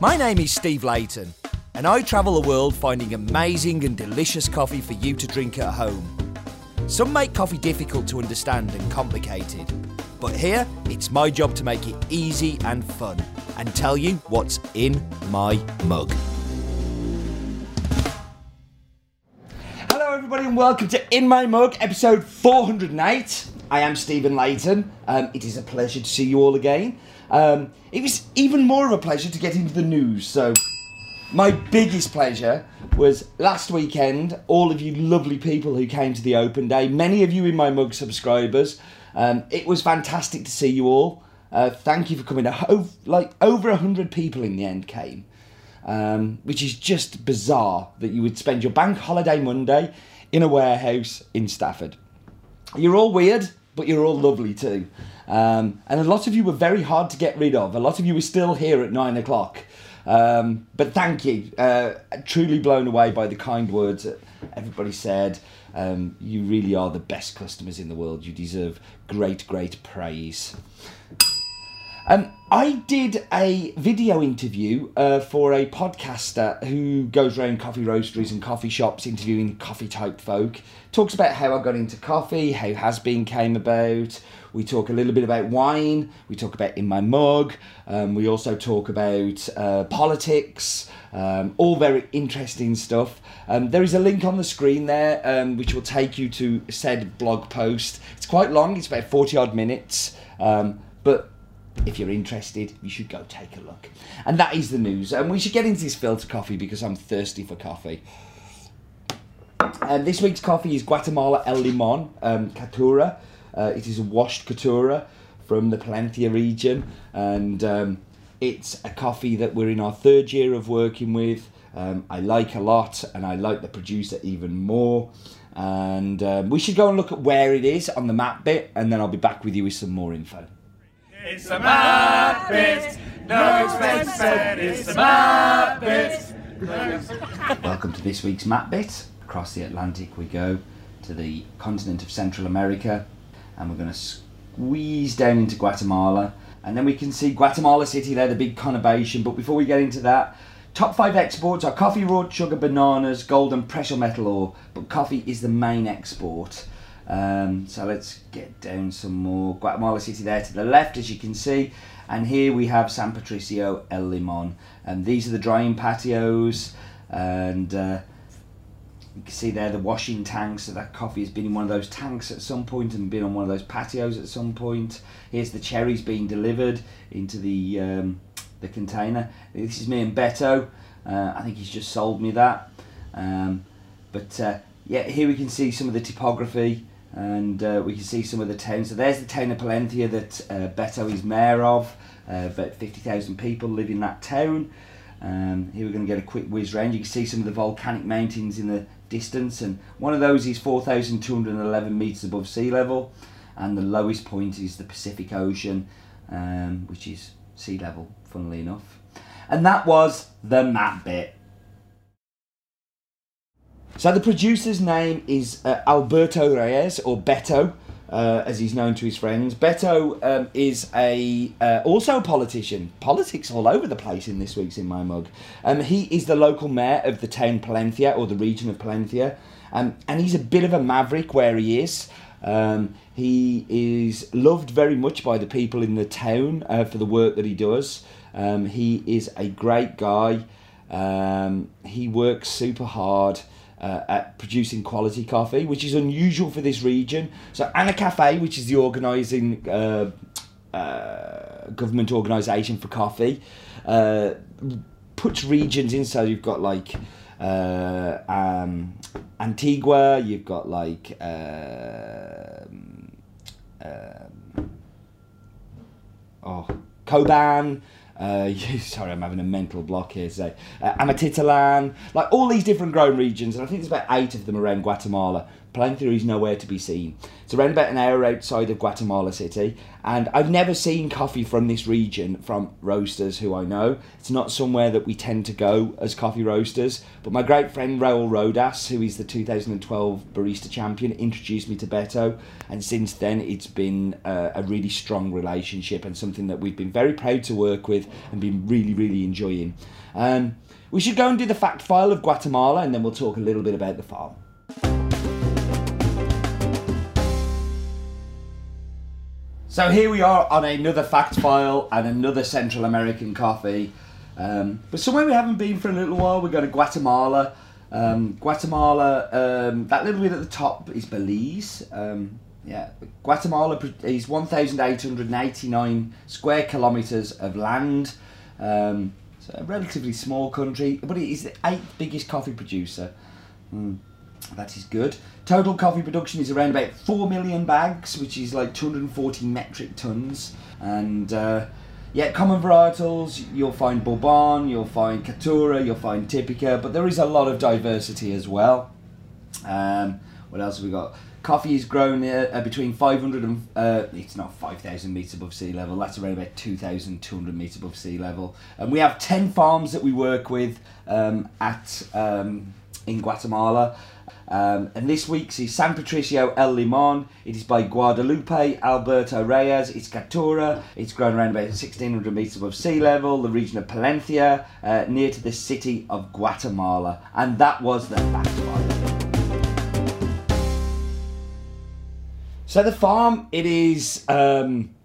My name is Steve Leighton, and I travel the world finding amazing and delicious coffee for you to drink at home. Some make coffee difficult to understand and complicated, but here it's my job to make it easy and fun and tell you what's in my mug. Hello, everybody, and welcome to In My Mug, episode 408. I am Stephen Leighton. Um, it is a pleasure to see you all again. Um, it was even more of a pleasure to get into the news. So, my biggest pleasure was last weekend. All of you lovely people who came to the open day, many of you in my mug subscribers. Um, it was fantastic to see you all. Uh, thank you for coming. Ho- like over a hundred people in the end came, um, which is just bizarre that you would spend your bank holiday Monday in a warehouse in Stafford. You're all weird, but you're all lovely too. Um, and a lot of you were very hard to get rid of. A lot of you were still here at nine o'clock. Um, but thank you. Uh, truly blown away by the kind words that everybody said. Um, you really are the best customers in the world. You deserve great, great praise. Um, I did a video interview uh, for a podcaster who goes around coffee roasteries and coffee shops interviewing coffee type folk. Talks about how I got into coffee, how Has Bean came about. We talk a little bit about wine. We talk about In My Mug. Um, we also talk about uh, politics. Um, all very interesting stuff. Um, there is a link on the screen there um, which will take you to said blog post. It's quite long, it's about 40 odd minutes. Um, but if you're interested, you should go take a look. And that is the news. And we should get into this filter coffee because I'm thirsty for coffee. And this week's coffee is Guatemala El Limon um, Caturra. Uh, it is a washed Caturra from the Palencia region. And um, it's a coffee that we're in our third year of working with. Um, I like a lot and I like the producer even more. And um, we should go and look at where it is on the map bit and then I'll be back with you with some more info. It's map bit, no expense. It's map bit. Welcome to this week's map bit. Across the Atlantic we go to the continent of Central America and we're going to squeeze down into Guatemala and then we can see Guatemala City there, the big conurbation. But before we get into that, top five exports are coffee, raw sugar, bananas, gold and precious metal ore. But coffee is the main export. Um, so let's get down some more. Guatemala City there to the left, as you can see. And here we have San Patricio El Limon. And these are the drying patios. And uh, you can see there the washing tanks. So that coffee has been in one of those tanks at some point and been on one of those patios at some point. Here's the cherries being delivered into the um, the container. This is me and Beto. Uh, I think he's just sold me that. Um, but uh, yeah, here we can see some of the typography and uh, we can see some of the towns. So there's the town of Palencia that uh, Beto is mayor of. Uh, about 50,000 people live in that town. Um, here we're going to get a quick whiz round. You can see some of the volcanic mountains in the distance, and one of those is 4,211 metres above sea level, and the lowest point is the Pacific Ocean, um, which is sea level, funnily enough. And that was the map bit. So the producer's name is uh, Alberto Reyes or Beto, uh, as he's known to his friends. Beto um, is a uh, also a politician. Politics all over the place in this week's in my mug. Um, he is the local mayor of the town Palencia or the region of Palencia, um, and he's a bit of a maverick where he is. Um, he is loved very much by the people in the town uh, for the work that he does. Um, he is a great guy. Um, he works super hard uh, at producing quality coffee, which is unusual for this region. So Anacafé, which is the organising uh, uh, government organisation for coffee, uh, puts regions in. So you've got like uh, um, Antigua, you've got like. um um oh, Coban, uh, sorry, I'm having a mental block here. So, uh, Amatitalan, like all these different growing regions, and I think there's about eight of them around Guatemala. Palencia is nowhere to be seen. It's around about an hour outside of Guatemala City, and I've never seen coffee from this region from roasters who I know. It's not somewhere that we tend to go as coffee roasters, but my great friend Raul Rodas, who is the 2012 barista champion, introduced me to Beto, and since then it's been uh, a really strong relationship and something that we've been very proud to work with and been really, really enjoying. Um, we should go and do the fact file of Guatemala, and then we'll talk a little bit about the farm. So here we are on another fact file and another Central American coffee. Um, but somewhere we haven't been for a little while, we're going to Guatemala. Um, Guatemala, um, that little bit at the top is Belize. Um, yeah, Guatemala is 1,889 square kilometres of land. Um, so a relatively small country, but it is the eighth biggest coffee producer. Mm. That is good. Total coffee production is around about 4 million bags, which is like 240 metric tons. And uh, yeah, common varietals, you'll find Bourbon, you'll find Caturra, you'll find Typica, but there is a lot of diversity as well. Um, what else have we got? Coffee is grown uh, between 500 and, uh, it's not 5,000 metres above sea level, that's around about 2,200 metres above sea level. And we have 10 farms that we work with um, at um, in Guatemala. Um, and this week's is San Patricio El Limon. It is by Guadalupe Alberto Reyes. It's Caturra. It's grown around about 1600 metres above sea level, the region of Palencia, uh, near to the city of Guatemala. And that was the fact So the farm, it is. Um,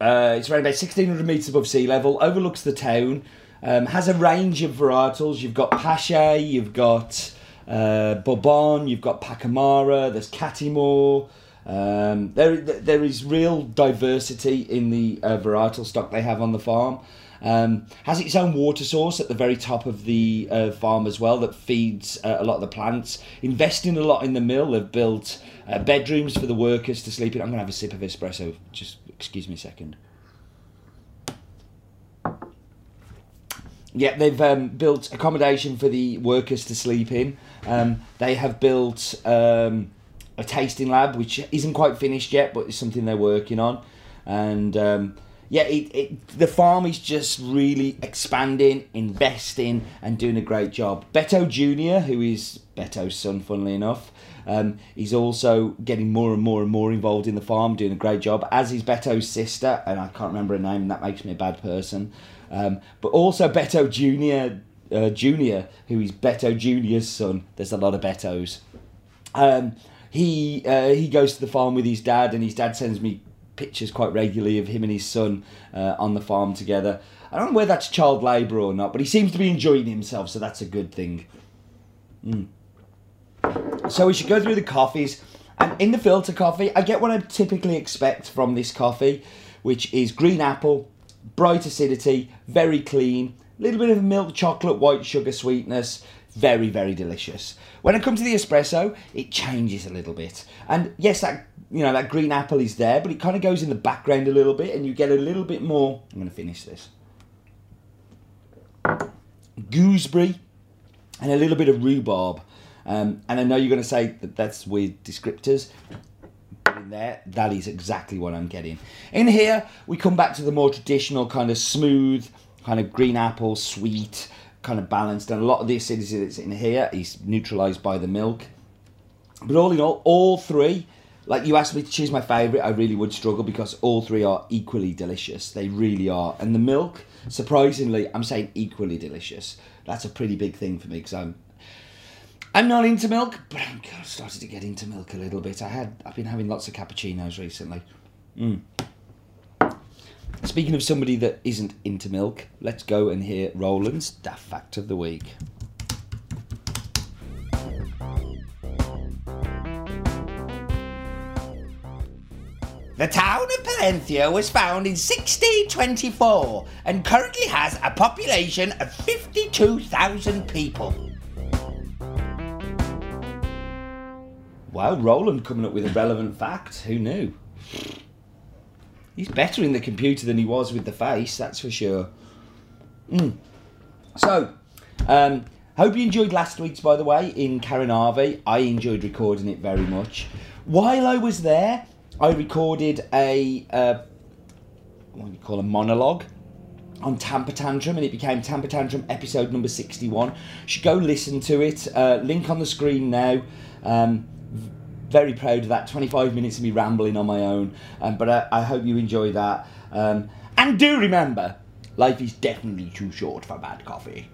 uh, it's around about 1600 metres above sea level, overlooks the town, um, has a range of varietals. You've got Pache, you've got uh, Bourbon, you've got Pacamara, there's Catimor. Um, there, there is real diversity in the uh, varietal stock they have on the farm. Um, has its own water source at the very top of the uh, farm as well that feeds uh, a lot of the plants. Investing a lot in the mill, they've built uh, bedrooms for the workers to sleep in. I'm going to have a sip of espresso. Just excuse me a second. Yeah, they've um, built accommodation for the workers to sleep in. Um, they have built um, a tasting lab, which isn't quite finished yet, but it's something they're working on. And um, yeah, it, it, the farm is just really expanding, investing, and doing a great job. Beto Jr., who is Beto's son, funnily enough, um, he's also getting more and more and more involved in the farm, doing a great job, as is Beto's sister, and I can't remember her name, and that makes me a bad person. Um, but also Beto Jr., uh, Junior, who is Beto Junior's son. There's a lot of Betos. Um, he uh, he goes to the farm with his dad, and his dad sends me pictures quite regularly of him and his son uh, on the farm together. I don't know whether that's child labour or not, but he seems to be enjoying himself, so that's a good thing. Mm. So we should go through the coffees. And in the filter coffee, I get what I typically expect from this coffee, which is green apple, bright acidity, very clean, a little bit of milk chocolate, white sugar sweetness, very, very delicious. When I come to the espresso, it changes a little bit. And yes, that you know, that green apple is there, but it kind of goes in the background a little bit and you get a little bit more. I'm going to finish this. Gooseberry and a little bit of rhubarb. Um, and I know you're going to say that that's weird descriptors. In there, that is exactly what I'm getting. In here, we come back to the more traditional kind of smooth, kind of green apple, sweet, kind of balanced. And a lot of the acidity that's in here is neutralized by the milk. But all in all, all three, like you asked me to choose my favourite, I really would struggle because all three are equally delicious. They really are. And the milk, surprisingly, I'm saying equally delicious. That's a pretty big thing for me because I'm I'm not into milk, but I'm kind of started to get into milk a little bit. I had I've been having lots of cappuccinos recently. Mm. Speaking of somebody that isn't into milk, let's go and hear Roland's daft fact of the week. The town of Palencia was found in 1624 and currently has a population of 52,000 people. Wow, Roland coming up with a relevant fact. Who knew? He's better in the computer than he was with the face, that's for sure. Mm. So, um, Hope you enjoyed last week's, by the way, in Karen Harvey. I enjoyed recording it very much. While I was there, I recorded a uh, what do you call a monologue on Tamper Tantrum, and it became Tamper Tantrum episode number sixty-one. You should go listen to it. Uh, link on the screen now. Um, very proud of that. Twenty-five minutes of me rambling on my own, um, but I, I hope you enjoy that. Um, and do remember, life is definitely too short for bad coffee.